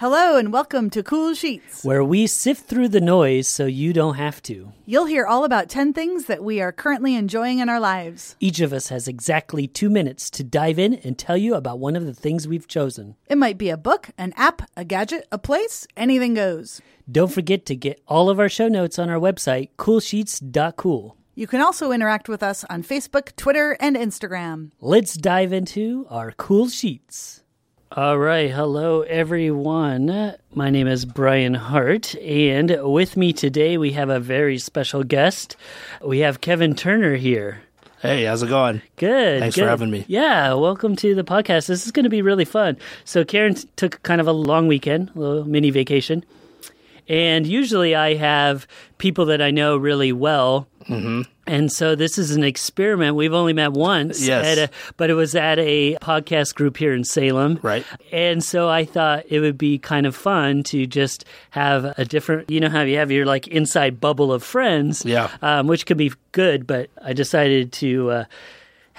Hello and welcome to Cool Sheets, where we sift through the noise so you don't have to. You'll hear all about 10 things that we are currently enjoying in our lives. Each of us has exactly two minutes to dive in and tell you about one of the things we've chosen. It might be a book, an app, a gadget, a place, anything goes. Don't forget to get all of our show notes on our website, coolsheets.cool. You can also interact with us on Facebook, Twitter, and Instagram. Let's dive into our cool sheets. All right. Hello, everyone. My name is Brian Hart, and with me today we have a very special guest. We have Kevin Turner here. Hey, how's it going? Good. Thanks good. for having me. Yeah, welcome to the podcast. This is going to be really fun. So, Karen took kind of a long weekend, a little mini vacation. And usually I have people that I know really well. Mm-hmm. And so this is an experiment. We've only met once, yes. A, but it was at a podcast group here in Salem. Right. And so I thought it would be kind of fun to just have a different, you know, how you have your like inside bubble of friends, yeah, um, which can be good. But I decided to. Uh,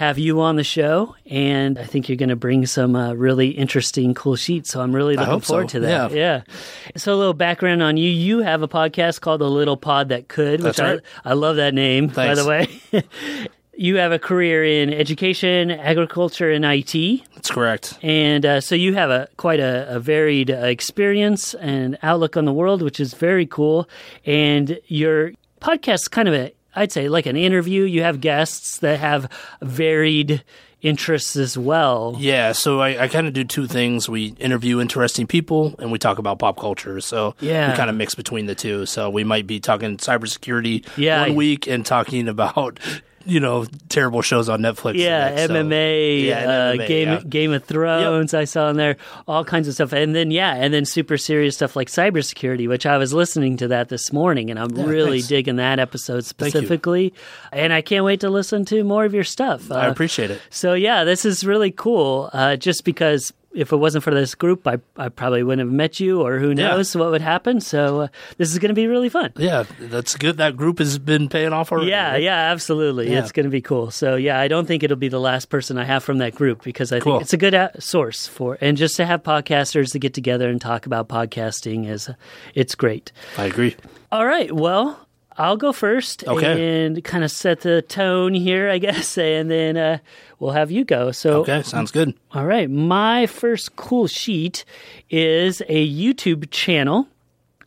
have you on the show, and I think you're going to bring some uh, really interesting, cool sheets. So I'm really looking forward so. to that. Yeah. yeah. So a little background on you: you have a podcast called The Little Pod That Could, which right. I, I love that name, Thanks. by the way. you have a career in education, agriculture, and IT. That's correct. And uh, so you have a quite a, a varied uh, experience and outlook on the world, which is very cool. And your podcast kind of a I'd say like an interview. You have guests that have varied interests as well. Yeah, so I, I kind of do two things. We interview interesting people and we talk about pop culture. So yeah. we kind of mix between the two. So we might be talking cybersecurity yeah. one week and talking about you know terrible shows on Netflix. Yeah, next, MMA, yeah uh, MMA, Game yeah. Game of Thrones. Yep. I saw in there all kinds of stuff, and then yeah, and then super serious stuff like cybersecurity, which I was listening to that this morning, and I'm yeah, really thanks. digging that episode specifically, and I can't wait to listen to more of your stuff. Uh, I appreciate it. So yeah, this is really cool. Uh, just because if it wasn't for this group, I, I probably wouldn't have met you, or who knows yeah. what would happen. So uh, this is going to be really fun. Yeah, that's good. That group has been paying off already. Yeah, right? yeah, absolutely. Yeah. It's going to be cool. So yeah, I don't think it'll be the last person I have from that group because I cool. think it's a good a- source for and just to have podcasters to get together and talk about podcasting is it's great. I agree. All right, well. I'll go first okay. and kind of set the tone here, I guess, and then uh, we'll have you go. So, okay, sounds good. All right, my first cool sheet is a YouTube channel,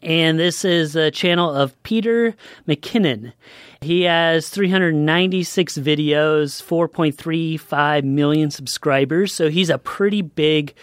and this is a channel of Peter McKinnon. He has 396 videos, 4.35 million subscribers, so he's a pretty big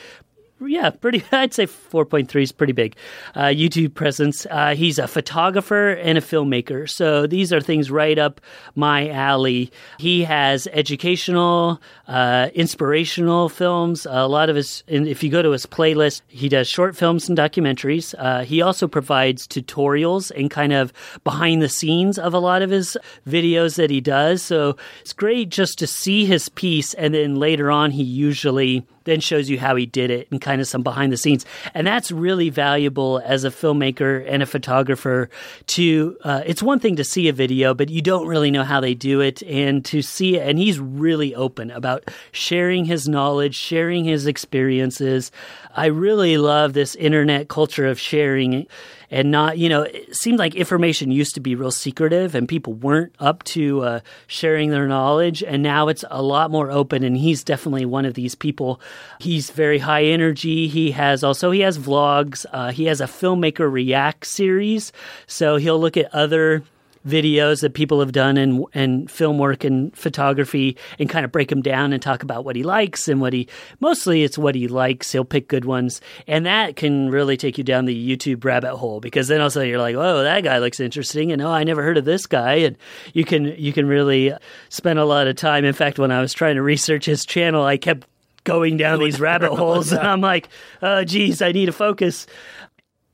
yeah, pretty. I'd say 4.3 is pretty big. Uh, YouTube presence. Uh, he's a photographer and a filmmaker. So these are things right up my alley. He has educational, uh, inspirational films. A lot of his, if you go to his playlist, he does short films and documentaries. Uh, he also provides tutorials and kind of behind the scenes of a lot of his videos that he does. So it's great just to see his piece, and then later on, he usually then shows you how he did it and kind of some behind the scenes. And that's really valuable as a filmmaker and a photographer to, uh, it's one thing to see a video, but you don't really know how they do it and to see it. And he's really open about sharing his knowledge, sharing his experiences. I really love this internet culture of sharing and not, you know, it seemed like information used to be real secretive and people weren't up to uh, sharing their knowledge. And now it's a lot more open. And he's definitely one of these people. He's very high energy. He has also, he has vlogs. Uh, he has a filmmaker react series. So he'll look at other videos that people have done and in film work and photography and kind of break them down and talk about what he likes and what he mostly it's what he likes. He'll pick good ones. And that can really take you down the youtube rabbit hole because then also you're like oh that guy looks interesting and oh i never heard of this guy and you can you can really spend a lot of time. In fact when i was trying to research his channel i kept going down these rabbit holes and i'm like oh geez i need to focus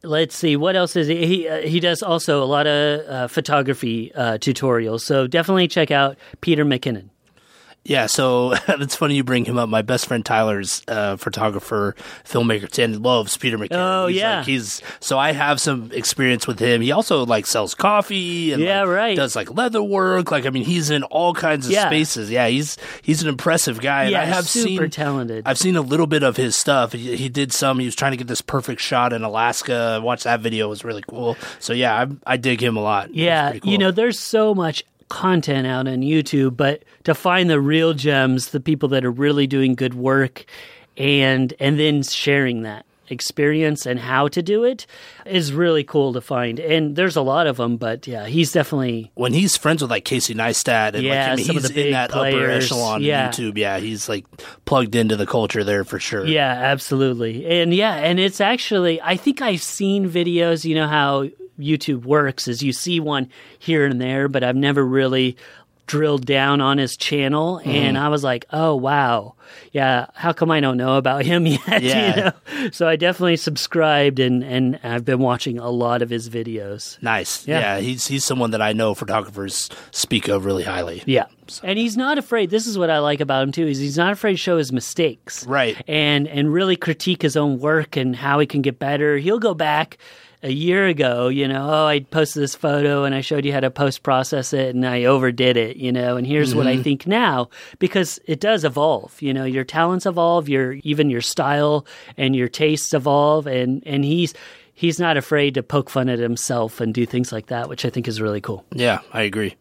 let's see what else is he he, uh, he does also a lot of uh, photography uh, tutorials. So definitely check out peter mckinnon Yeah, so it's funny you bring him up. My best friend Tyler's uh, photographer, filmmaker, and loves Peter McKinnon. Oh, he's yeah. like, he's so I have some experience with him. He also like sells coffee and Yeah, like, right. does like leather work. Like I mean, he's in all kinds of Yeah. spaces. Yeah, he's he's an impressive guy. and Yeah, I have super seen talented. I've seen a little bit of his stuff. He, he did some. He was trying to get this perfect shot in Alaska. I watched that video; it was really cool. So yeah, I, I dig him a lot. Yeah, cool. you know, there's so much content out on YouTube, but to find the real gems, the people that are really doing good work and and then sharing that experience and how to do it is really cool to find. And there's a lot of them, but yeah, he's definitely when he's friends with like Casey Neistat and Yeah, like I mean, some of he's in that upper echelon Yeah. YouTube. Yeah, he's like plugged into the culture there for sure. Yeah, absolutely. And yeah, and it's actually I think I've seen videos, you know how YouTube works is you see one here and there, but I've never really drilled down on his channel mm-hmm. and I was like, "Oh, wow. Yeah, how come I don't know about him yet?" you Yeah. know? So I definitely subscribed and and I've been watching a lot of his videos. Nice. Yeah. Yeah. he's he's someone that I know photographers speak of really highly. Yeah. And he's not afraid. This is what I like about him too. Is he's not afraid to show his mistakes. Right. And and really critique his own work and how he can get better. He'll go back a year ago, you know, oh, I posted this photo and I showed you how to post process it and I overdid it, you know, and here's what I think now because it does evolve. You know, your talents evolve, your even your style and your tastes evolve and and he's he's not afraid to poke fun at himself and do things like that, which I think is really cool. Yeah, I agree.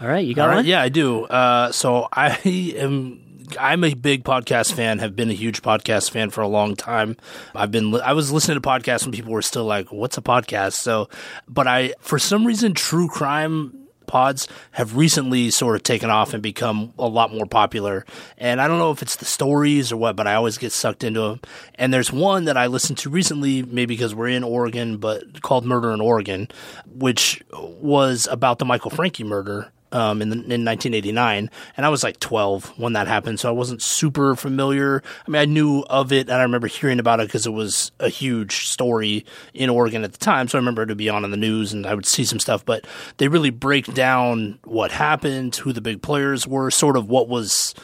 All right, you got All right, one? yeah, I do. Uh, so I am. I'm a big podcast fan. Have been a huge podcast fan for a long time. I've been. I was listening to podcasts when people were still like, "What's a podcast?" So, but I, for some reason, true crime pods have recently sort of taken off and become a lot more popular. And I don't know if it's the stories or what, but I always get sucked into them. And there's one that I listened to recently, maybe because we're in Oregon, but called Murder in Oregon, which was about the Michael Francke murder um, in, the, in 1989, and I was like 12 when that happened, so I wasn't super familiar. I mean, I knew of it, and I remember hearing about it because it was a huge story in Oregon at the time. So I remember it would be on in the news, and I would see some stuff. But they really break down what happened, who the big players were, sort of what was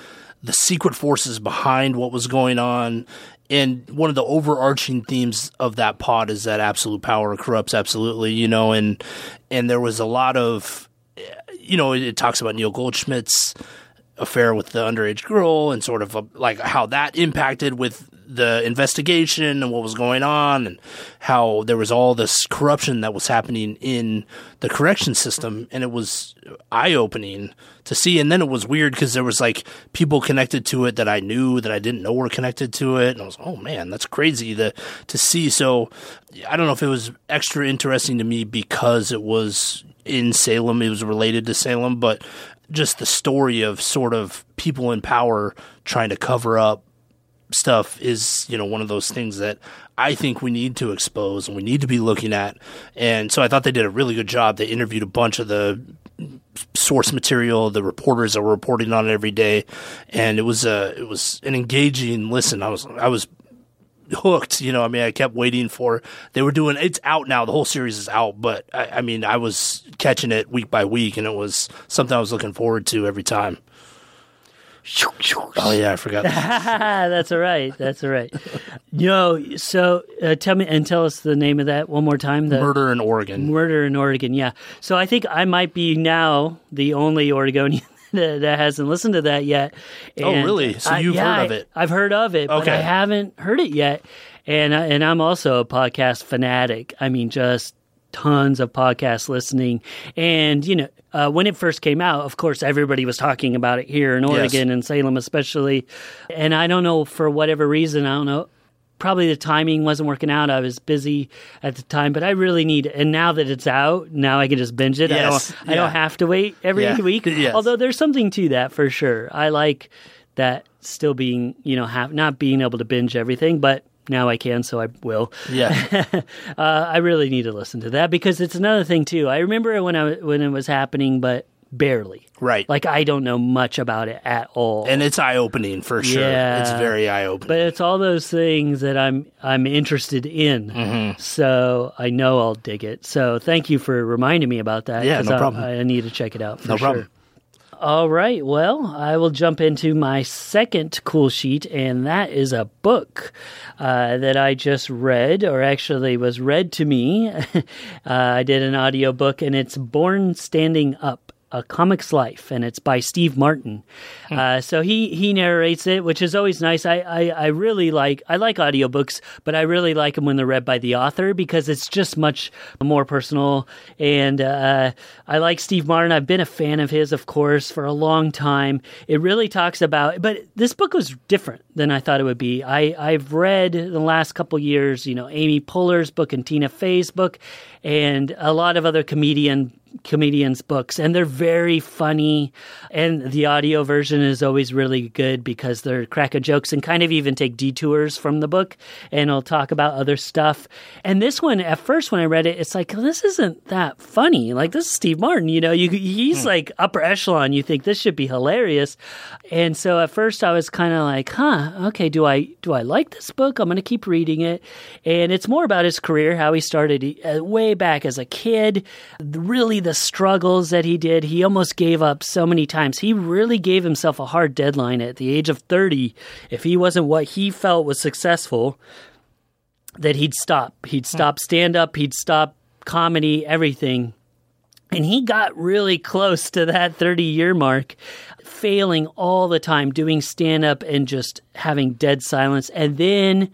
the secret forces behind what was going on. And one of the overarching themes of that pod is that absolute power corrupts absolutely, you know, and and there was a lot of you know, it, talks about Neil Goldschmidt's affair with the underage girl and sort of uh like how that impacted with the investigation and what was going on and how there was all this corruption that was happening in the correction system. And it was eye opening to see. And then it was weird because there was like people connected to it that I knew that I didn't know were connected to it. And I was oh man that's crazy to to see. So I don't know if it was extra interesting to me because it was in Salem. It was related to Salem but just the story of sort of people in power trying to cover up stuff is you know one of those things that I think we need to expose and we need to be looking at. And so I thought they did a really good job. They interviewed a bunch of the source material, the reporters that were reporting on it every day, and it was a it was an engaging listen. I was I was hooked. You know, I mean, I kept waiting for they were doing. It's out now. The whole series is out, but I, I mean, I was catching it week by week, and it was something I was looking forward to every time. Oh yeah, I forgot. That's all right. That's all right. No, so uh, tell me and tell us the name of that one more time. The Murder in Oregon. Murder in Oregon. Yeah. So I think I might be now the only Oregonian that, hasn't listened to that yet. Oh, really? So you've yeah, heard of it? I've heard of it, but Okay. I haven't heard it yet. And I- and I'm also a podcast fanatic. I mean, just tons of podcast listening. And you know, uh, when it first came out, of course, everybody was talking about it here in Oregon and Salem, especially. And I don't know for whatever reason, I don't know. Probably the timing wasn't working out. I was busy at the time, but I really need. And now that it's out, now I can just binge it. Yes, I don't. I don't have to wait every Yeah, week. yes. Although there's something to that for sure. I like that still being, you know, have not being able to binge everything, but now I can, so I will. Yeah. Uh, I really need to listen to that because it's another thing too. I remember when I when it was happening, but barely. Right. Like I don't know much about it at all. and it's eye opening for sure. Yeah. It's very eye opening. but it's all those things that I'm I'm interested in. Mm-hmm. So I know I'll dig it. So thank you for reminding me about that. Yeah, no I, problem. I need to check it out. For No sure. problem. All right. Well, I will jump into my second cool sheet, and that is a book uh, that I just read, or actually was read to me. uh, I did an audiobook, and it's Born Standing Up a Comic's Life, and it's by Steve Martin. Hmm. Uh, so he he narrates it, which is always nice. I, I, I really like I like audiobooks, but I really like them when they're read by the author because it's just much more personal. And uh, I like Steve Martin. I've been a fan of his, of course, for a long time. It really talks about, but this book was different than I thought it would be. I I've read the last couple years, you know, Amy Poehler's book and Tina Fey's book, and a lot of other comedian comedians' books, and they're very funny. And the audio version is always really good because they're crack of jokes and kind of even take detours from the book and will talk about other stuff. And this one, at first, when I read it, it's like, well, this isn't that funny. Like, this is Steve Martin, you know, you, he's hmm. like upper echelon. You think this should be hilarious. And so at first, I was kind of like, huh, okay, do I, do I like this book? I'm going to keep reading it. And it's more about his career, how he started uh, way back as a kid, really the struggles that he did. He almost gave up so many times. He really gave himself a hard deadline at the age of 30. If he wasn't what he felt was successful, that he'd stop. He'd hmm. stop stand up, he'd stop comedy, everything. And he got really close to that 30 year mark, failing all the time, doing stand up and just having dead silence. And then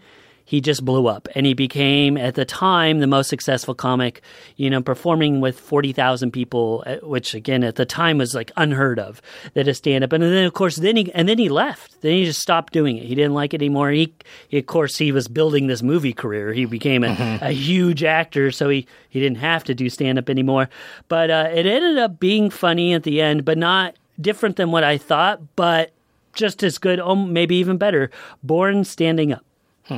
he just blew up. And he became at the time the most successful comic you know performing with 40,000 people uh, which again at the time was like unheard of that a stand up and then of course then he and then he left. Then he just stopped doing it. He didn't like it anymore. He, he of course he was building this movie career. He became a, mm-hmm. a huge actor so he he didn't have to do stand up anymore. But uh, it ended up being funny at the end but not different than what I thought but just as good, oh, maybe even better. Born Standing Up. Hmm.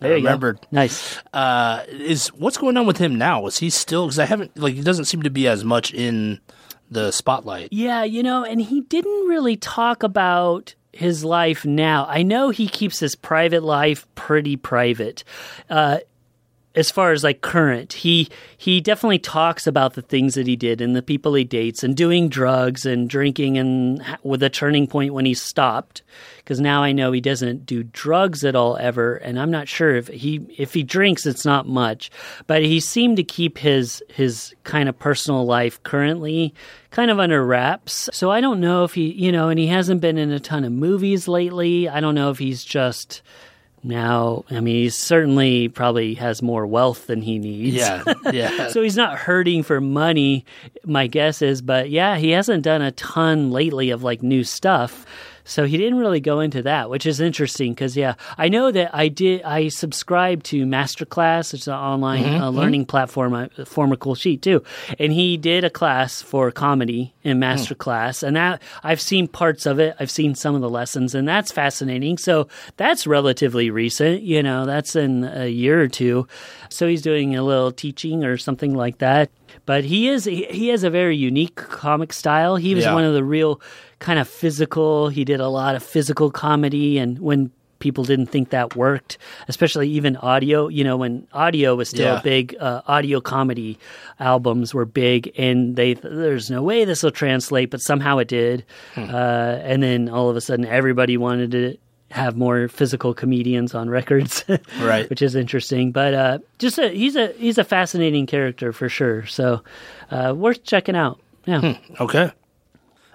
I remembered. Go. Nice. Uh, is what's going on with him now? Is he still? Because I haven't like he doesn't seem to be as much in the spotlight. Yeah, you know, and he didn't really talk about his life now. I know he keeps his private life pretty private. Uh, as far as like current, he he definitely talks about the things that he did and the people he dates and doing drugs and drinking and with a turning point when he stopped. Because now I know he doesn't do drugs at all ever, and I'm not sure if he if he drinks, it's not much. But he seemed to keep his his kind of personal life currently kind of under wraps. So I don't know if he you know, and he hasn't been in a ton of movies lately. I don't know if he's just now, I mean, he certainly probably has more wealth than he needs. Yeah, yeah. so he's not hurting for money, my guess is. But yeah, he hasn't done a ton lately of like new stuff. So he didn't really go into that, which is interesting because yeah, I know that I did. I subscribed to Masterclass, it's an online mm-hmm, uh, learning mm-hmm. platform, uh, former Cool Sheet too, and he did a class for comedy in Masterclass, mm. and that I've seen parts of it. I've seen some of the lessons, and that's fascinating. So that's relatively recent, you know, that's in a year or two. So he's doing a little teaching or something like that but he is he has a very unique comic style. He was yeah. one of the real kind of physical. He did a lot of physical comedy, and when people didn't think that worked, especially even audio. You know, when audio was still yeah. big, uh, audio comedy albums were big, and they there's no way this will translate, but somehow it did. Hmm. Uh, and then all of a sudden, everybody wanted to have more physical comedians on records, right? Which is interesting, but uh, just a, he's a he's a fascinating character for sure. So uh, worth checking out. Yeah. Hmm. Okay.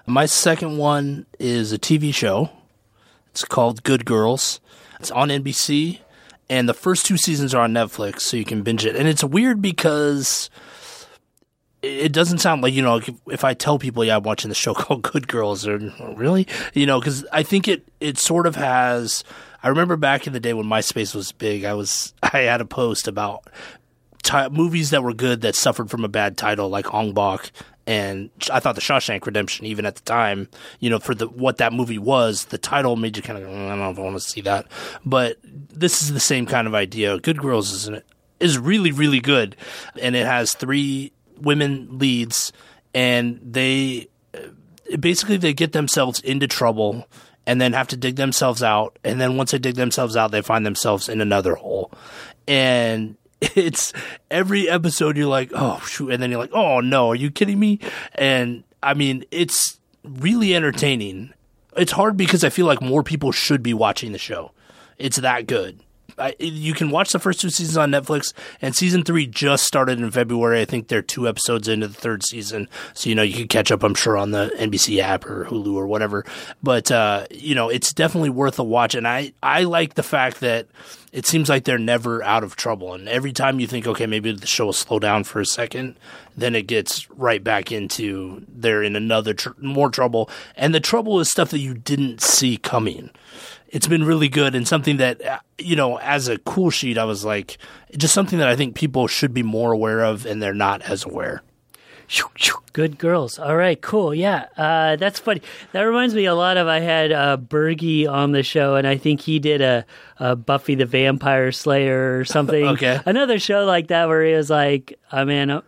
My second one is a TV show. It's called Good Girls. It's on NBC, and the first two seasons are on Netflix, so you can binge it. And it's weird because it doesn't sound like you know if I tell people yeah I'm watching the show called Good Girls or really you know because I think it it sort of has I remember back in the day when MySpace was big I was I had a post about t- movies that were good that suffered from a bad title like Ong Bak and I thought the Shawshank Redemption, even at the time, you know, for the what that movie was, the title made you kind of mm, I don't know if I want to see that, but this is the same kind of idea. Good Girls is an, is really really good, and it has three women leads, and they uh, basically they get themselves into trouble and then have to dig themselves out, and then once they dig themselves out, they find themselves in another hole, and it's every episode you're like, oh shoot, and then you're like, oh no, are you kidding me? And I mean, it's really entertaining. It's hard because I feel like more people should be watching the show. It's that good. I, you can watch the first two seasons on Netflix, and season three just started in February. I think they're two episodes into the third season, so you know you can catch up. I'm sure on the NBC app or Hulu or whatever. But uh, you know, it's definitely worth a watch. And I I like the fact that it seems like they're never out of trouble. And every time you think, okay, maybe the show will slow down for a second, then it gets right back into they're in another tr- more trouble. And the trouble is stuff that you didn't see coming it's been really good and something that uh, you know as a cool sheet i was like just something that i think people should be more aware of and they're not as aware Good girls. All right, cool. Yeah, uh, that's funny. That reminds me a lot of I had uh, Bergie on the show, and I think he did a, a Buffy the Vampire Slayer or something. okay. Another show like that where he was like, I mean, uh,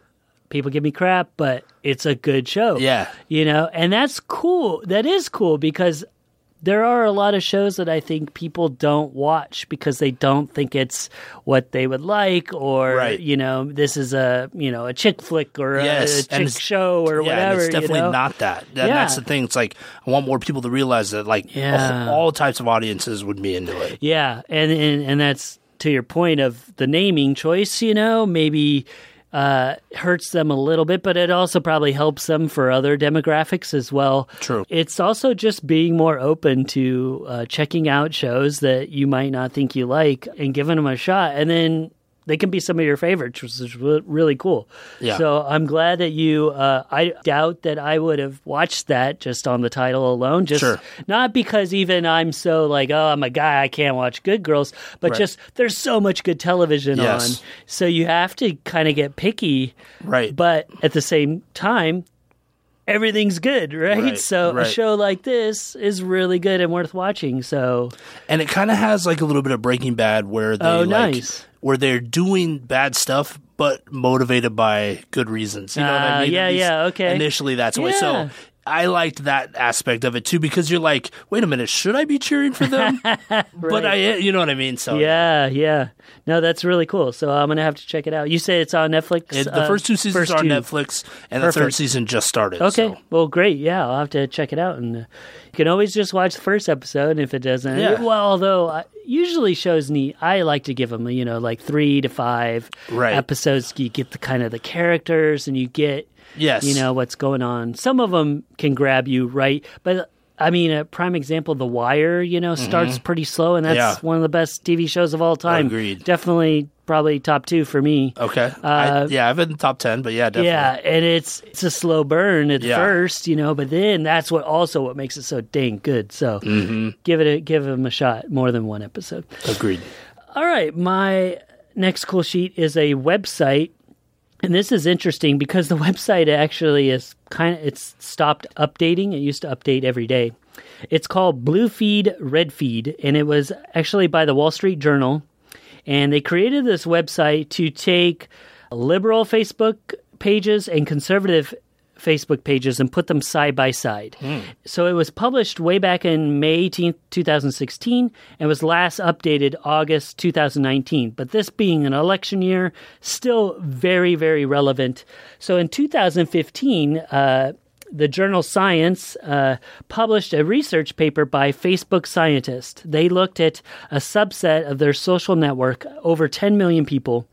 people give me crap, but it's a good show. Yeah. You know, and that's cool. That is cool because there are a lot of shows that I think people don't watch because they don't think it's what they would like, or Right. you know, this is a you know a chick flick or a- Yes, a, and chick show or yeah, whatever. it's definitely you know? not that. That- Yeah. That's the thing. It's like I want more people to realize that like Yeah. all, all types of audiences would be into it. Yeah, and, and and that's to your point of the naming choice. You know, maybe uh, hurts them a little bit, but it also probably helps them for other demographics as well. True. It's also just being more open to uh, checking out shows that you might not think you like and giving them a shot, and then. They can be some of your favorites, which is really cool. Yeah. So I'm glad that you. Uh, I doubt that I would have watched that just on the title alone. Just Sure. not because even I'm so like, oh, I'm a guy, I can't watch Good Girls, but Right. just there's so much good television Yes. on. So you have to kind of get picky, Right. but at the same time, everything's good, right? Right, So a show like this is really good and worth watching. So and it kind of has like a little bit of Breaking Bad where they Oh, like nice. where they're doing bad stuff but motivated by good reasons. You know what Ah, I mean? yeah, yeah, okay. Initially, that's why. Yeah. So I liked that aspect of it too because you're like, wait a minute, should I be cheering for them? But I, you know what I mean. So yeah, yeah. No, that's really cool. So I'm gonna have to check it out. You say it's on Netflix. It- the uh, first two seasons first are on two. Netflix, and the third season just started. Okay. so. Well, great. Yeah, I'll have to check it out. And uh, you can always just watch the first episode. And if it doesn't, Yeah. well, although I, usually shows need, I like to give them, you know, like three to five Right. episodes. You get the kind of the characters, and you get, Yes. you know, what's going on. Some of them can grab you right, but. I mean, a prime example, The Wire, you know, starts pretty slow, and that's Mm-hmm. Yeah. one of the best TV shows of all time. Agreed. Definitely, probably top two for me. Okay. I, yeah, I've been top ten, but yeah, definitely. Uh, Yeah, and it's it's a slow burn at Yeah. first, you know, but then that's what also what makes it so dang good. So Mm-hmm. give it a give them a shot, more than one episode. Agreed. All right, my next cool sheet is a website, and this is interesting because the website actually is kind of it's stopped updating. It used to update every day. It's called Blue Feed Red Feed, and it was actually by the Wall Street Journal, and they created this website to take liberal Facebook pages and conservative Facebook pages and put them side by side. So it was published way back in May 18th, 2016, and was last updated August 2019. But this being an election year, still very, very relevant. So in 2015, uh, the journal Science uh, published a research paper by Facebook scientists. They looked at a subset of their social network, over 10 million people,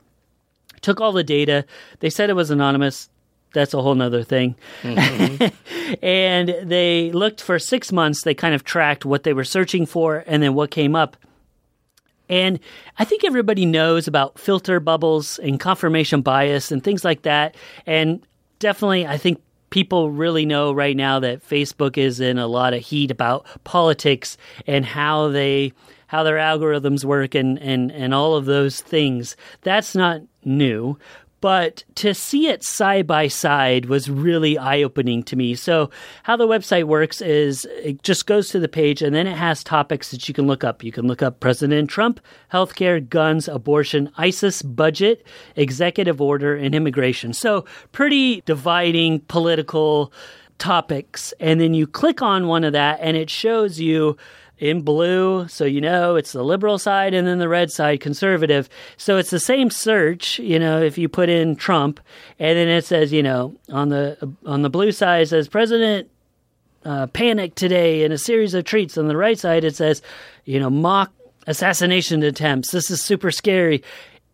took all the data. They said it was anonymous. That's a whole nother thing. Mm-hmm. and they looked for six months. They kind of tracked what they were searching for and then what came up. And I think everybody knows about filter bubbles and confirmation bias and things like that. And definitely, I think people really know right now that Facebook is in a lot of heat about politics and how they how their algorithms work and and and all of those things. That's not new. But to see it side by side was really eye opening to me. So, how the website works is it just goes to the page and then it has topics that you can look up. You can look up President Trump, healthcare, guns, abortion, ISIS, budget, executive order, and immigration. So, pretty dividing political topics. And then you click on one of that and it shows you in blue, so you know it's the liberal side, and then the red side, conservative. So it's the same search, you know, if you put in Trump, and then it says, you know, on the on the blue side says President uh, panic today in a series of treats. On the right side, it says, you know, mock assassination attempts. This is super scary.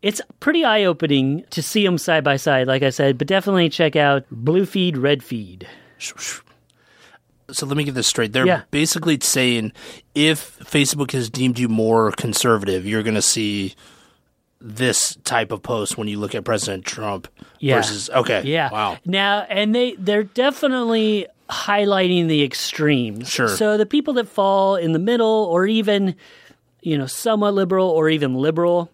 It's pretty eye opening to see them side by side, like I said, but definitely check out Blue Feed, Red Feed. So let me get this straight. They're Yeah. basically saying if Facebook has deemed you more conservative, you're going to see this type of post when you look at President Trump Yeah. versus okay. Yeah. Wow. Now, and they they're definitely highlighting the extremes. Sure. So the people that fall in the middle, or even you know somewhat liberal, or even liberal,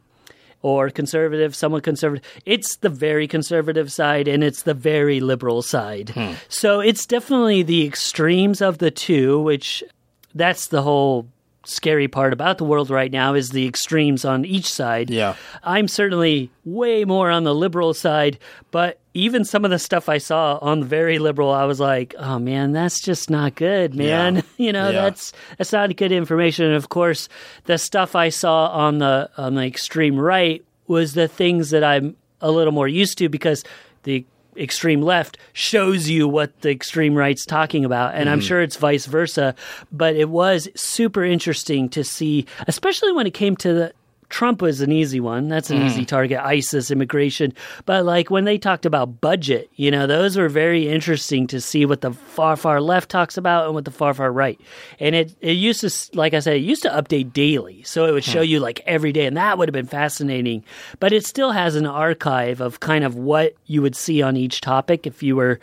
or conservative, somewhat conservative. It's the very conservative side, and it's the very liberal side. Hmm. So it's definitely the extremes of the two, which that's the whole scary part about the world right now is the extremes on each side. Yeah. I'm certainly way more on the liberal side, but even some of the stuff I saw on the very liberal, I was like, "Oh man, that's just not good, man." Yeah. you know, Yeah. that's that's not good information. And of course, the stuff I saw on the on the extreme right was the things that I'm a little more used to because the extreme left shows you what the extreme right's talking about and i'm Mm-hmm. sure it's vice versa but it was super interesting to see especially when it came to the Trump was an easy one. That's an Mm. easy target. ISIS, immigration. But like when they talked about budget, you know, those were very interesting to see what the far, far left talks about and what the far, far right. And it, it used to, like I said, it used to update daily. So it would show you like every day. And that would have been fascinating. But it still has an archive of kind of what you would see on each topic if you were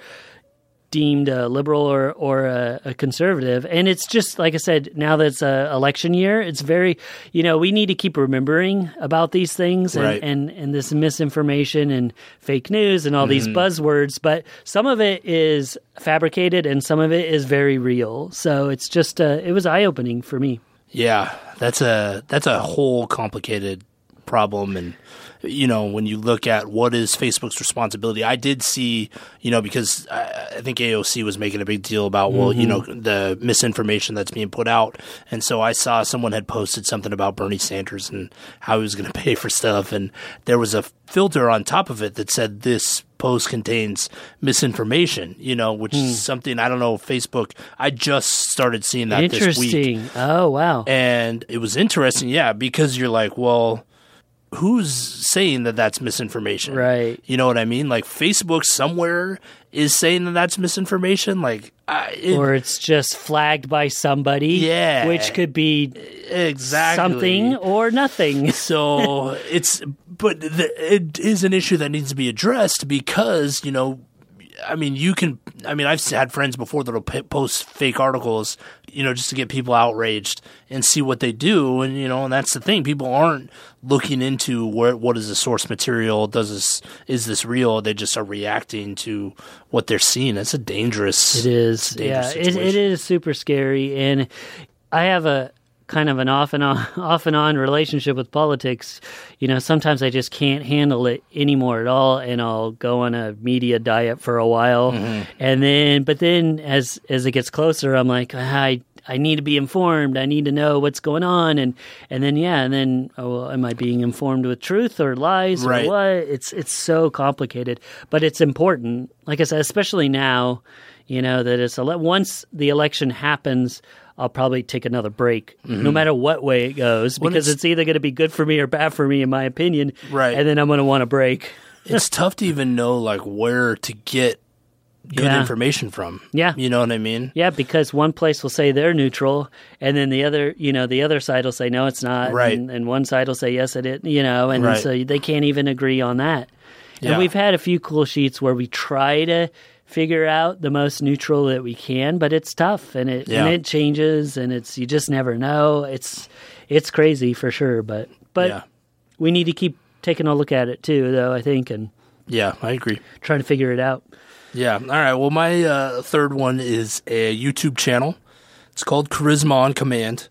deemed a liberal or or a, a conservative. And it's just like I said, now that it's a election year, it's very you know we need to keep remembering about these things and Right. and, and this misinformation and fake news and all these buzzwords. But some of it is fabricated and some of it is very real. So it's just uh, it was eye opening for me. Yeah, that's a that's a whole complicated problem, and you know when you look at what is Facebook's responsibility, I did see you know because I, I think AOC was making a big deal about well you know mm-hmm. the misinformation that's being put out, and so I saw someone had posted something about Bernie Sanders and how he was going to pay for stuff, and there was a filter on top of it that said this post contains misinformation, you know, which is hmm. something I don't know. Facebook, I just started seeing that this week. Oh wow. And it was interesting, yeah, because you're like, well, who's saying that that's misinformation? Right. You know what I mean? Like Facebook somewhere is saying that that's misinformation. Like, I, it, or it's just flagged by somebody, Yeah. which could be exactly something or nothing. So it's, but the, it is an issue that needs to be addressed because you know, I mean, you can. I mean, I've had friends before that'll p- post fake articles, you know, just to get people outraged and see what they do, and you know, and that's the thing. People aren't looking into where what is the source material. Does this is this real? They just are reacting to what they're seeing. It's a dangerous. It is. a Yeah, dangerous it, it situation. super scary. And I have a kind of an off and on off and on relationship with politics. You know, sometimes I just can't handle it anymore at all and I'll go on a media diet for a while. Mm-hmm. And then but then as as it gets closer I'm like I I need to be informed. I need to know what's going on, and and then yeah, and then oh, well, am I being informed with truth or lies Right. or what? It's it's so complicated, but it's important. Like I said, especially now, you know that it's ele- once the election happens, I'll probably take another break, no matter what way it goes, because Mm-hmm. it's- it's, either going to be good for me or bad for me, in my opinion. Right. and then I'm going to want a break. it's tough to even know like where to get good Yeah. information from. Yeah. you know what I mean. Yeah, because one place will say they're neutral, and then the other, you know, the other side will say no, it's not, Right. And, and one side will say yes, it is, you know, and Right. so they can't even agree on that. Yeah. And we've had a few cool sheets where we try to figure out the most neutral that we can, but it's tough, and it Yeah. and it changes, and it's you just never know. It's it's crazy for sure, but but yeah, we need to keep taking a look at it too, though. I think and yeah, I agree. trying to figure it out. Yeah. All right. Well, my uh, third one is a YouTube channel. It's called Charisma on Command,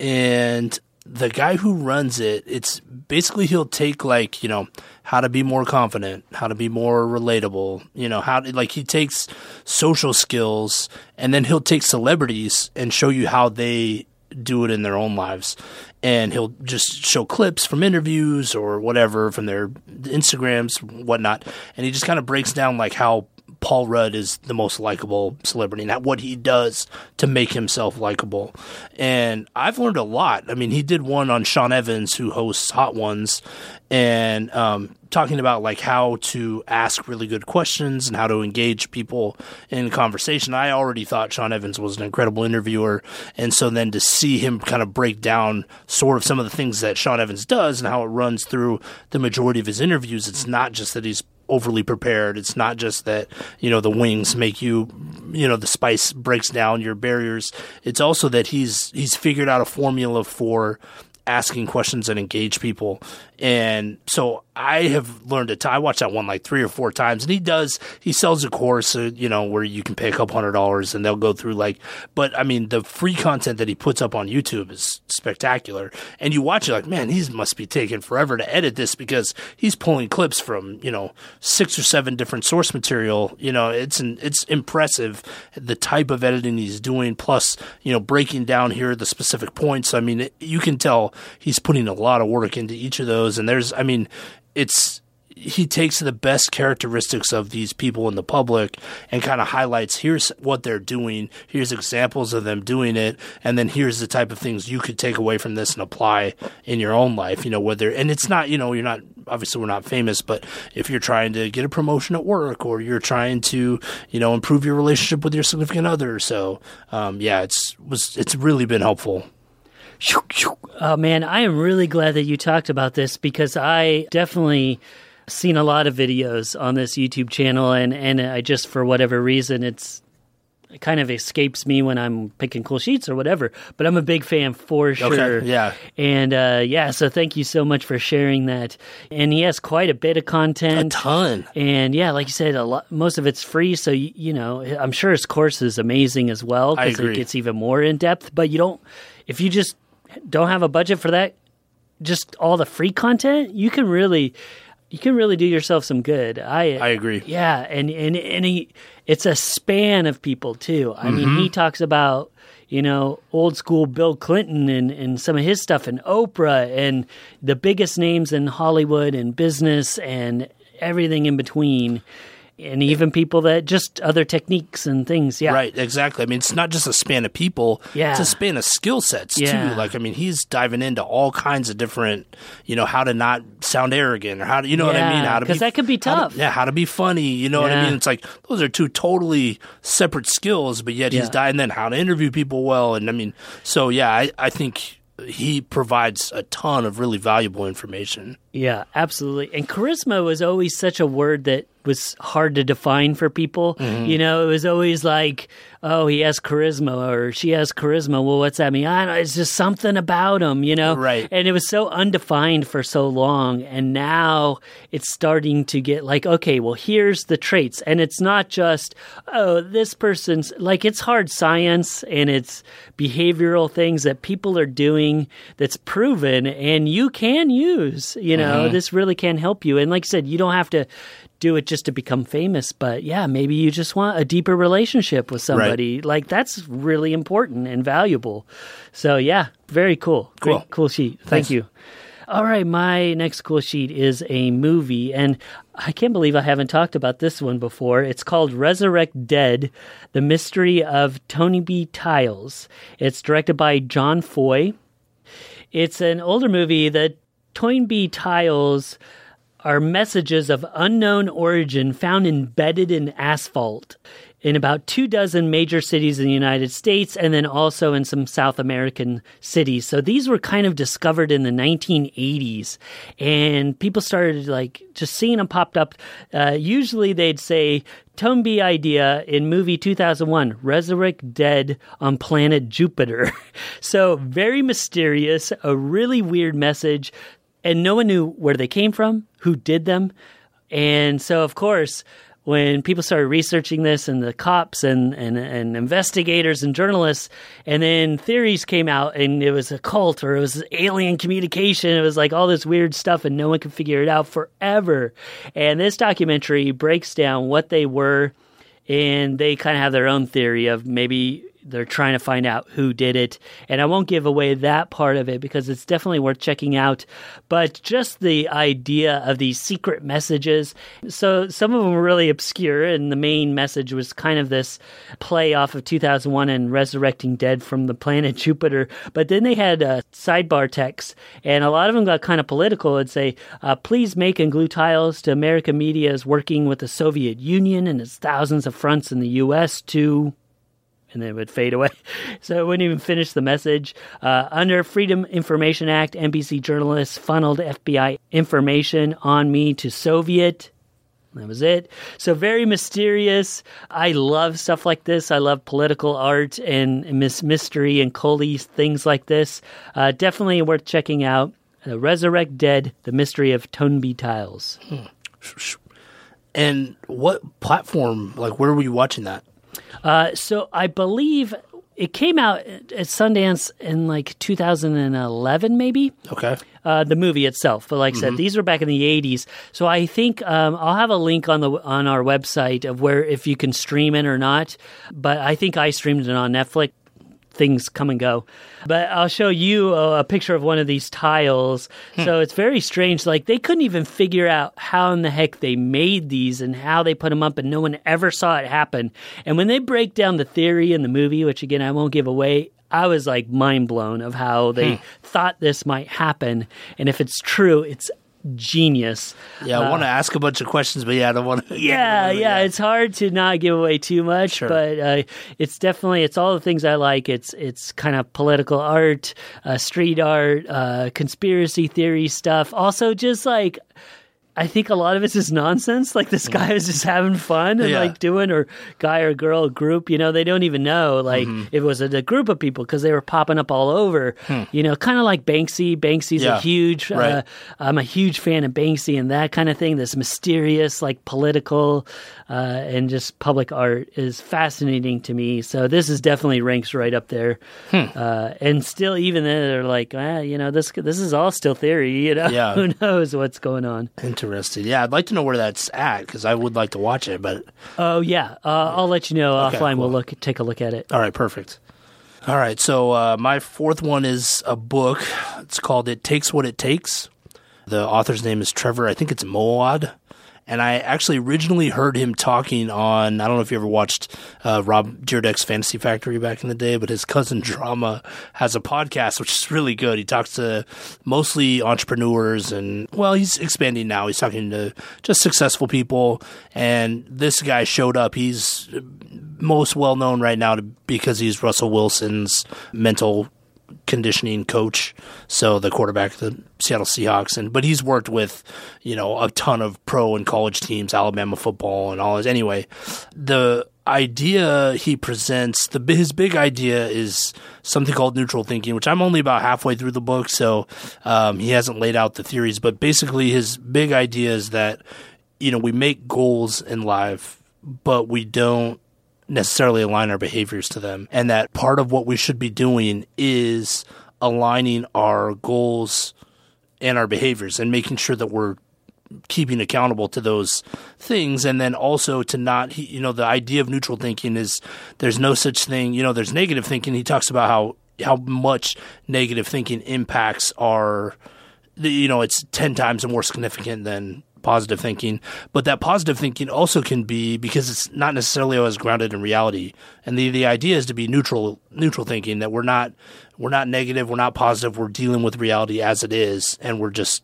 and the guy who runs it, it's basically he'll take like you know how to be more confident, how to be more relatable, you know how to, like he takes social skills, and then he'll take celebrities and show you how they do it in their own lives. And he'll just show clips from interviews or whatever from their Instagrams, whatnot. And he just kind of breaks down like how Paul Rudd is the most likable celebrity and what he does to make himself likable. And I've learned a lot. I mean, he did one on Sean Evans, who hosts Hot Ones, and um, talking about like how to ask really good questions and how to engage people in conversation. I already thought Sean Evans was an incredible interviewer, and so then to see him kind of break down sort of some of the things that Sean Evans does and how it runs through the majority of his interviews, it's not just that he's overly prepared. It's not just that, you know, the wings make you, you know, the spice breaks down your barriers. It's also that he's he's figured out a formula for asking questions and engage people. And so I have learned it. I watched that one like three or four times, and he does. He sells a course, uh, you know, where you can pay a couple hundred dollars, and they'll go through like. But I mean, the free content that he puts up on YouTube is spectacular, and you watch it like, man, he must be taking forever to edit this because he's pulling clips from you know six or seven different source material. You know, it's an, it's impressive the type of editing he's doing, plus you know breaking down here the specific points. I mean, it, you can tell he's putting a lot of work into each of those, and there's, I mean, it's he takes the best characteristics of these people in the public and kind of highlights here's what they're doing, here's examples of them doing it, and then here's the type of things you could take away from this and apply in your own life. You know, whether and it's not, you know, you're not obviously we're not famous, but if you're trying to get a promotion at work or you're trying to, you know, improve your relationship with your significant other, so um, yeah, it's was it's really been helpful. Oh man, I am really glad that you talked about this because I definitely seen a lot of videos on this YouTube channel and and I just for whatever reason it's it kind of escapes me when I'm picking cool sheets or whatever. But I'm a big fan for sure. Okay, yeah. And uh, yeah, so thank you so much for sharing that. And he has quite a bit of content, a ton. And yeah, like you said, a lot. Most of it's free, so you, you know, I'm sure his course is amazing as well because it gets even more in depth. But you don't, if you just don't have a budget for that, just all the free content, you can really you can really do yourself some good. I I agree. Yeah, and and and he, it's a span of people too. I mm-hmm. mean, he talks about you know old school Bill Clinton and and some of his stuff, and Oprah, and the biggest names in Hollywood and business, and everything in between and even people that just other techniques and things. Yeah, right. Exactly. I mean, it's not just a span of people. Yeah, it's a span of skill sets yeah. too. Like, I mean, he's diving into all kinds of different, you know, how to not sound arrogant or how to, you know yeah, what I mean? How to because that could be tough. To, yeah, how to be funny. You know yeah. what I mean? It's like those are two totally separate skills, but yet he's diving then how to interview people well. And I mean, so yeah, I, I think he provides a ton of really valuable information. Yeah, absolutely. And charisma was always such a word that was hard to define for people. Mm-hmm. You know, it was always like, oh, he has charisma or she has charisma. Well, what's that mean? I don't know. It's just something about him, you know? Right. And it was so undefined for so long. And now it's starting to get like, okay, well, here's the traits. And it's not just, oh, this person's like, it's hard science and it's behavioral things that people are doing that's proven and you can use, you know, mm-hmm. this really can help you. And like I said, you don't have to do it just to become famous, but yeah, maybe you just want a deeper relationship with somebody. Right. Like that's really important and valuable. So yeah, very cool. Cool. Great, cool sheet. Thank Thanks. you. All right, my next cool sheet is a movie, and I can't believe I haven't talked about this one before. It's called Resurrect Dead The Mystery of Toynbee Tiles. It's directed by Jon Foy. It's an older movie that Toynbee Tiles are messages of unknown origin found embedded in asphalt in about two dozen major cities in the United States and then also in some South American cities. So these were kind of discovered in the 1980s and people started like just seeing them popped up. Uh, usually they'd say, Toynbee idea in movie 2001, Resurrect Dead on planet Jupiter. so very mysterious, a really weird message and no one knew where they came from, who did them. And so, of course, when people started researching this and the cops and, and, and investigators and journalists, and then theories came out and it was a cult or it was alien communication. It was like all this weird stuff and no one could figure it out forever. And this documentary breaks down what they were and they kind of have their own theory of maybe they're trying to find out who did it. And I won't give away that part of it because it's definitely worth checking out. But just the idea of these secret messages. So some of them were really obscure, and the main message was kind of this play off of 2001 and resurrecting dead from the planet Jupiter. But then they had uh, sidebar text, and a lot of them got kind of political. It'd say, uh, please make and glue tiles to American media is working with the Soviet Union and its thousands of fronts in the U.S. to and then it would fade away. So it wouldn't even finish the message. Uh, under Freedom Information Act, NBC journalists funneled FBI information on me to Soviet. That was it. So very mysterious. I love stuff like this. I love political art and, mystery and culty things like this. Uh, definitely worth checking out. Uh, Resurrect Dead: The Mystery of Toynbee Tiles. And what platform? Like, where were you watching that? Uh, so I believe it came out at Sundance in like 2011, maybe. Okay. Uh, the movie itself, but like I said, these were back in the 80s. So I think um, I'll have a link on the on our website of where if you can stream it or not. But I think I streamed it on Netflix things come and go. But I'll show you a, a picture of one of these tiles. Hmm. So it's very strange. Like they couldn't even figure out how in the heck they made these and how they put them up, and no one ever saw it happen. And when they break down the theory in the movie, which again I won't give away. I was like mind blown of how they hmm. thought this might happen. And if it's true, it's genius. Yeah, I want to ask a bunch of questions, but yeah, I don't want to. Yeah, yeah, it's hard to not give away too much, Sure. but uh, it's definitely it's all the things I like. It's it's kind of political art, uh, street art, uh, conspiracy theory stuff. Also, just like. I think a lot of it's just nonsense. Like this guy is just having fun and Yeah. like doing, or guy or girl group. You know, they don't even know like Mm-hmm. if it was a, a group of people because they were popping up all over. You know, kind of like Banksy. Banksy's Hmm. Yeah. a huge. Uh, I'm a huge fan of Banksy and that kind of thing. This mysterious, like political, uh, and just public art is fascinating to me. So this is definitely ranks right up there. Hmm. Uh, and still, even then, they're like, ah, you know, this this is all still theory. You know, Yeah. who knows what's going on? Interesting. Yeah, I'd like to know where that's at because I would like to watch it. But Oh yeah, uh, I'll let you know Okay, offline. We'll look, take a look at it. all right, perfect. All right, so uh, my fourth one is a book. It's called "It Takes What It Takes." The author's name is Trevor. I think it's Moad. And I actually originally heard him talking on. I don't know if you ever watched uh, Rob Dyrdek's Fantasy Factory back in the day, but his cousin Drama has a podcast which is really good. He talks to mostly entrepreneurs, and well, he's expanding now. He's talking to just successful people. And this guy showed up. He's most well known right now to, because he's Russell Wilson's mental conditioning coach, so the quarterback of the Seattle Seahawks, and but he's worked with you know a ton of pro and college teams, Alabama football, and all this. Anyway, the idea he presents, the his big idea is something called neutral thinking, which I'm only about halfway through the book, so um, he hasn't laid out the theories, but basically his big idea is that you know we make goals in life, but we don't necessarily align our behaviors to them. And that part of what we should be doing is aligning our goals and our behaviors and making sure that we're keeping accountable to those things and then also to not you know the idea of neutral thinking is there's no such thing you know there's negative thinking he talks about how how much negative thinking impacts our the- you know it's 10 times more significant than positive thinking but that positive thinking also can be because it's not necessarily always grounded in reality. And the the idea is to be neutral neutral thinking that we're not we're not negative we're not positive we're dealing with reality as it is and we're just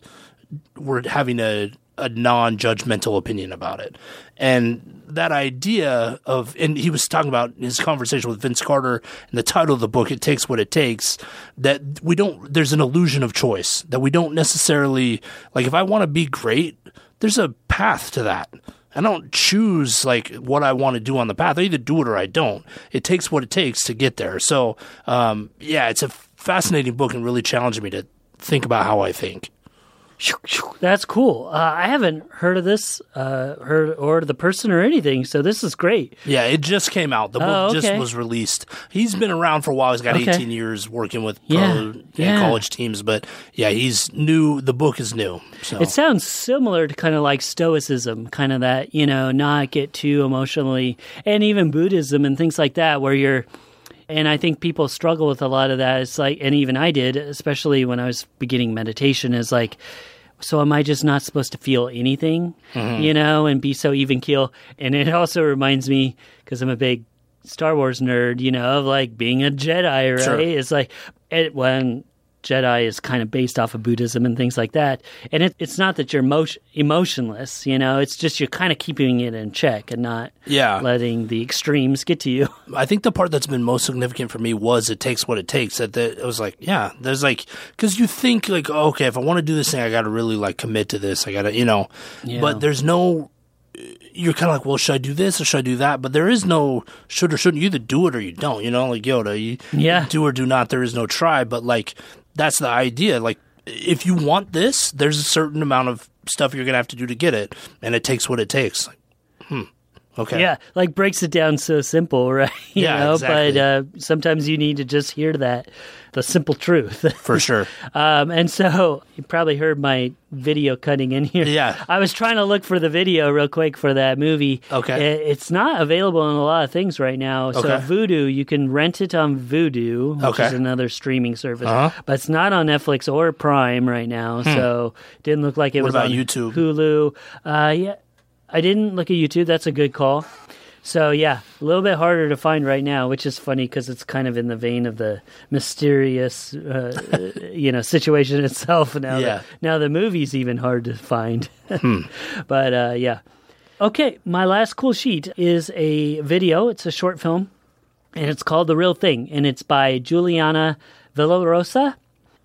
we're having a a non-judgmental opinion about it. And that idea of and he was talking about his conversation with Vince Carter and the title of the book it takes what it takes that we don't there's an illusion of choice that we don't necessarily like if I want to be great there's a path to that I don't choose like what I want to do on the path. I either do it or I don't. It takes what it takes to get there. So, um, yeah, it's a fascinating book and really challenged me to think about how I think. That's cool. Uh, I haven't heard of this, uh, heard or the person or anything. So this is great. Yeah, it just came out. The book Oh, just was released. He's been around for a while. He's got Okay. 18 years working with Yeah, yeah. college teams, but yeah, he's new. The book is new. So It sounds similar to kind of like Stoicism, kind of that, you know, not get too emotionally, and even Buddhism and things like that, where you're, And I think people struggle with a lot of that. It's like, and even I did, especially when I was beginning meditation, is like, so am I just not supposed to feel anything, mm-hmm. you know, and be so even keel? And it also reminds me, because I'm a big Star Wars nerd, you know, of like being a Jedi, right? Sure. It's like it, when Jedi is kind of based off of Buddhism and things like that. And it, it's not that you're emotion, emotionless, you know, it's just you're kind of keeping it in check and not Yeah. letting the extremes get to you. I think the part that's been most significant for me was it takes what it takes. That the, it was like, yeah, there's like, because you think like, oh, okay, if I want to do this thing, I got to really like commit to this. I got to, you know, Yeah. but there's no. You're kind of like, well, should I do this or should I do that? But there is no should or shouldn't. You either do it or you don't. You know, like Yoda, you Yeah. do or do not. There is no try. But like, that's the idea. Like, if you want this, there's a certain amount of stuff you're gonna have to do to get it, and it takes what it takes. Like. Okay. Yeah, like breaks it down so simple, right? You Yeah, know, exactly. but uh, sometimes you need to just hear that, the simple truth. For sure. um, and so you probably heard my video cutting in here. Yeah. I was trying to look for the video real quick for that movie. Okay. I- It's not available on a lot of things right now. So Okay. Vudu, you can rent it on Vudu, which Okay. is another streaming service, Uh-huh. but it's not on Netflix or Prime right now. So didn't look like it Hmm. What was about on YouTube? Hulu. Uh, yeah, I didn't look at YouTube. That's a good call. So yeah, a little bit harder to find right now, which is funny because it's kind of in the vein of the mysterious, uh, you know, situation itself. Now, Yeah. the, now the movie's even hard to find. Hmm. but uh, yeah, okay. My last cool sheet is a video. It's a short film, and it's called "The Real Thing," and it's by Juliana Villarosa.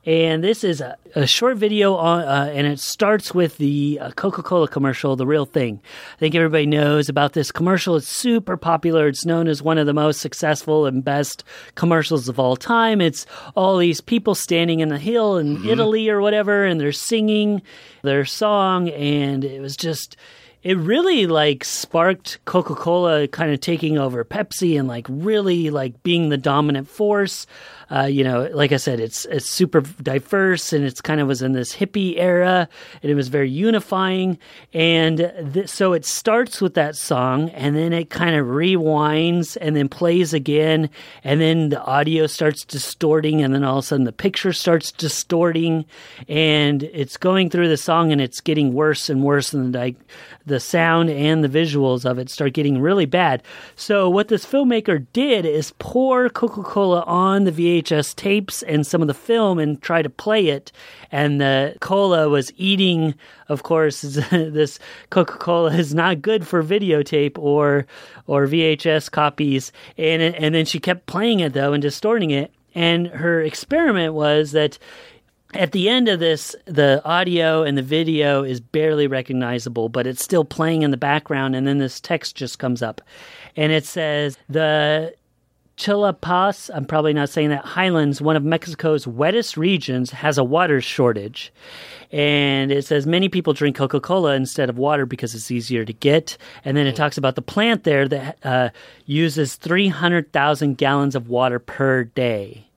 And this is a, a short video on, uh, and it starts with the uh, Coca Cola commercial, The Real Thing. I think everybody knows about this commercial. It's super popular. It's known as one of the most successful and best commercials of all time. It's all these people standing in the hill in Italy or whatever, and they're singing their song, and it was just it really like sparked coca-cola kind of taking over pepsi and like really like being the dominant force uh, you know like i said it's it's super diverse and it's kind of was in this hippie era and it was very unifying. And th- so it starts with that song and then it kind of rewinds and then plays again. And then the audio starts distorting and then all of a sudden the picture starts distorting. And it's going through the song and it's getting worse and worse. And like the sound and the visuals of it start getting really bad. So what this filmmaker did is pour Coca-Cola on the VHS tapes and some of the film and try to play it. And the cola was eating, of course, this Coca-Cola is not good for videotape or or VHS copies. And and then she kept playing it though and distorting it. And her experiment was that at the end of this, the audio and the video is barely recognizable, but it's still playing in the background, and then this text just comes up. And it says, The Chiapas, I'm probably not saying that, Highlands, one of Mexico's wettest regions, has a water shortage. And it says many people drink Coca Cola instead of water because it's easier to get. And then it talks about the plant there that uh, uses 300,000 gallons of water per day.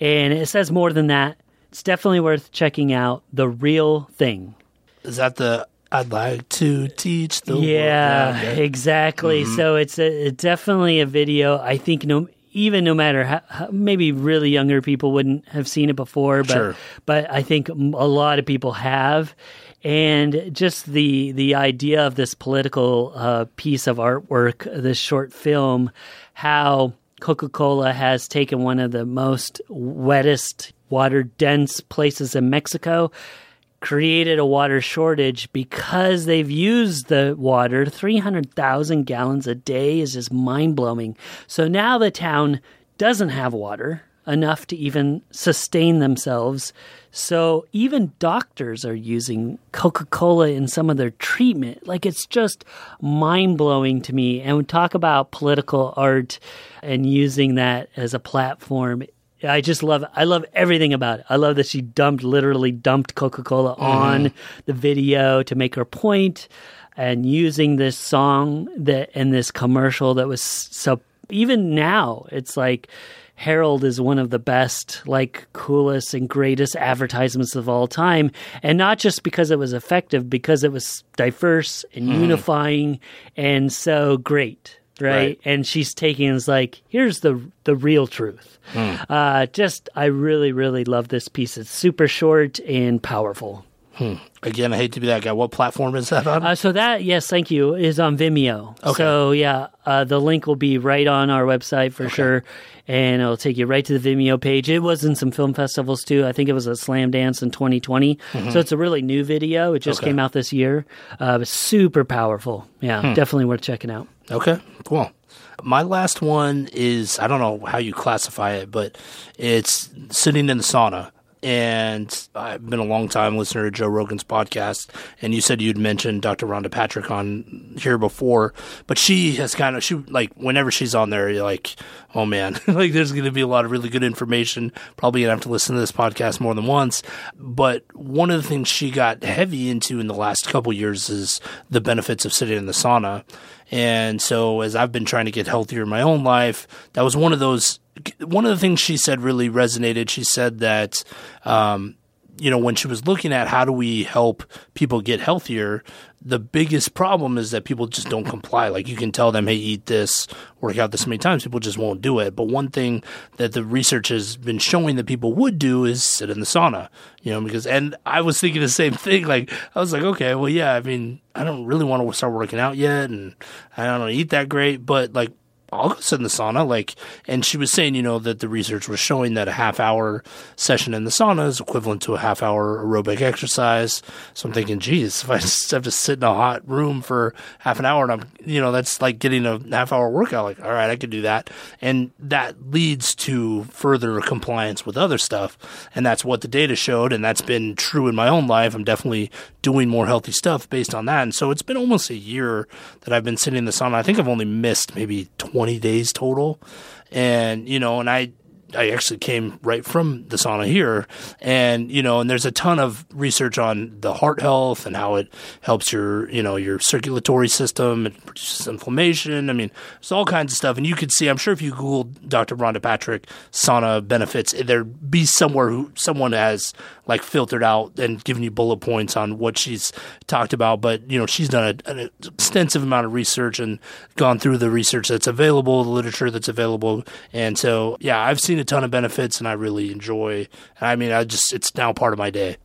And it says more than that. It's definitely worth checking out. The real thing. Is that the I'd like to teach the Yeah, world? exactly. So it's a, it definitely a video. I think no, even no matter how, how, maybe really younger people wouldn't have seen it before, but Sure. but I think a lot of people have. And just the the idea of this political uh, piece of artwork, this short film, how Coca Cola has taken one of the most wettest, water dense places in Mexico, created a water shortage because they've used the water 300,000 gallons a day is just mind blowing. So now the town doesn't have water enough to even sustain themselves. So even doctors are using Coca Cola in some of their treatment. Like it's just mind blowing to me. And we talk about political art and using that as a platform. I just love I love everything about it. I love that she dumped literally dumped Coca-Cola mm-hmm. on the video to make her point and using this song that and this commercial that was so even now it's like Harold is one of the best, like coolest and greatest advertisements of all time. And not just because it was effective, because it was diverse and mm-hmm. unifying and so great. Right? Right. And she's taking is like, here's the the real truth. Hmm. Uh, just, I really, really love this piece. It's super short and powerful. Again, I hate to be that guy. What platform is that on? Uh, so that, yes, thank you, is on Vimeo. Okay. So yeah, uh, the link will be right on our website for sure, and it'll take you right to the Vimeo page. It was in some film festivals too. I think it was a Slamdance in 2020. So it's a really new video. It just Okay. came out this year. Uh, super powerful. Yeah, definitely worth checking out. Okay, cool. My last one is I don't know how you classify it, but it's sitting in the sauna. And I've been a long time listener to Joe Rogan's podcast, and you said you'd mentioned Dr. Rhonda Patrick on here before, but she has kind of she like whenever she's on there, you're like, oh man, like there's going to be a lot of really good information. Probably gonna have to listen to this podcast more than once. But one of the things she got heavy into in the last couple years is the benefits of sitting in the sauna. And so, as I've been trying to get healthier in my own life, that was one of those. One of the things she said really resonated. She said that, um, you know, when she was looking at how do we help people get healthier, the biggest problem is that people just don't comply. Like you can tell them, hey, eat this, work out this many times. People just won't do it. But one thing that the research has been showing that people would do is sit in the sauna, you know, because, and I was thinking the same thing. Like, I was like, okay, well, yeah, I mean, I don't really want to start working out yet and I don't eat that great, but like, I'll go sit in the sauna. Like, and she was saying, you know, that the research was showing that a half hour session in the sauna is equivalent to a half hour aerobic exercise. So I'm thinking, geez, if I just have to sit in a hot room for half an hour and I'm, you know, that's like getting a half hour workout. Like, all right, I could do that. And that leads to further compliance with other stuff. And that's what the data showed. And that's been true in my own life. I'm definitely doing more healthy stuff based on that. And so it's been almost a year that I've been sitting in the sauna. I think I've only missed maybe 20 days total. And, you know, and I, I actually came right from the sauna here, and you know, and there's a ton of research on the heart health and how it helps your, you know, your circulatory system. It produces inflammation. I mean, it's all kinds of stuff, and you could see. I'm sure if you Google Dr. Rhonda Patrick sauna benefits, there'd be somewhere who someone has like filtered out and given you bullet points on what she's talked about. But you know, she's done a, an extensive amount of research and gone through the research that's available, the literature that's available, and so yeah, I've seen ton of benefits, and I really enjoy. I mean, I just it's now part of my day.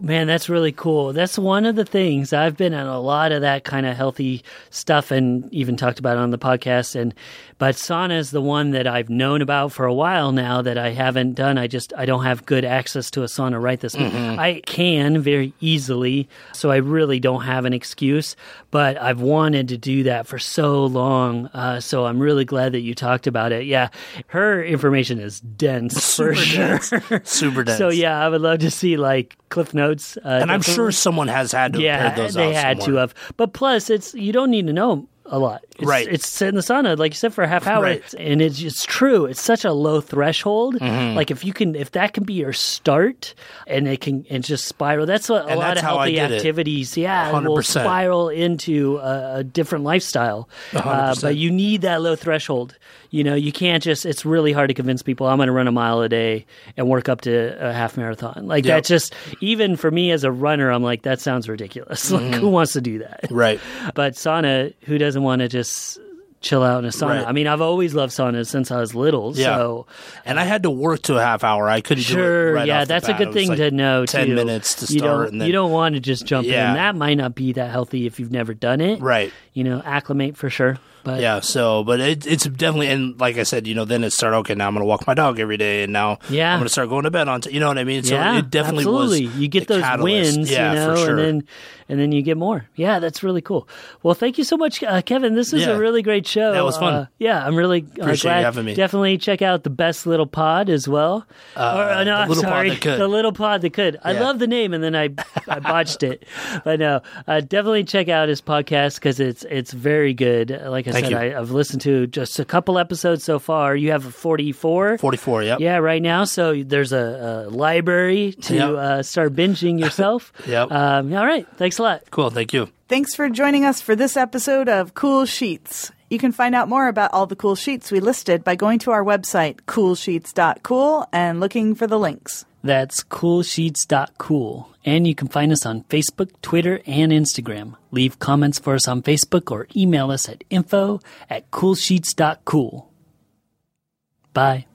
Man, that's really cool. That's one of the things I've been on a lot of that kind of healthy stuff and even talked about on the podcast. And but sauna is the one that I've known about for a while now that I haven't done. I just I don't have good access to a sauna right this minute. I can very easily, so I really don't have an excuse. But I've wanted to do that for so long. Uh, so I'm really glad that you talked about it. Yeah, her information is dense for sure. Super dense. So yeah, I would love to see like cliff notes. Uh, and I'm sure someone has had to yeah, those they had to somewhere. have. But plus, it's you don't need to know a lot. It's, Right. It's sit in the sauna, like you said, for a half hour, Right. and it's it's true. It's such a low threshold. Mm-hmm. Like if you can, if that can be your start, and it can and just spiral. That's what a And lot of healthy did it. activities. Yeah, will 100%. spiral into a, a different lifestyle. Uh, 100%. but you need that low threshold. You know, you can't just. It's really hard to convince people. I'm going to run a mile a day and work up to a half marathon. Like Yep. that. Just even for me as a runner, I'm like that sounds ridiculous. Like Mm-hmm. who wants to do that? Right. But sauna, who doesn't want to just chill out in a sauna? Right. I mean, I've always loved saunas since I was little. Yeah. So And I had to work to a half hour. I couldn't do it sure, right yeah, off the that's a good thing like to know. 10 too. minutes to You start, don't, and then- you don't want to just jump Yeah. in. That might not be that healthy if you've never done it. Right. You know, acclimate for sure. But Yeah, so but it, it's definitely and like I said, you know, then it started. Okay, now I'm going to walk my dog every day, and now Yeah. I'm going to start going to bed on. T- you know what I mean? So yeah, it definitely absolutely. was. you get those catalyst. wins, yeah, you know, for sure. and then and then you get more. Yeah, that's really cool. Well, thank you so much, uh, Kevin. This is Yeah. a really great show. That was fun. Uh, yeah, I'm really uh, Appreciate you glad. having me. Definitely check out the best little pod as well. or, uh, no, The I'm Little Pod sorry, That Could. the little pod that could. I love the name, and then I I botched it. But no, uh, definitely check out his podcast because it's it's very good. Like I said, you. I, I've listened to just a couple episodes so far. You have 44. 44. Yep. Yeah, right now. So there's a, a library to Yep. uh, start binging yourself. Yep. Um, all right. Thanks a lot. Cool. Thank you. Thanks for joining us for this episode of Cool Sheets. You can find out more about all the cool sheets we listed by going to our website, coolsheets.cool, and looking for the links. That's coolsheets.cool. And you can find us on Facebook, Twitter, and Instagram. Leave comments for us on Facebook or email us at info at coolsheets.cool. Bye.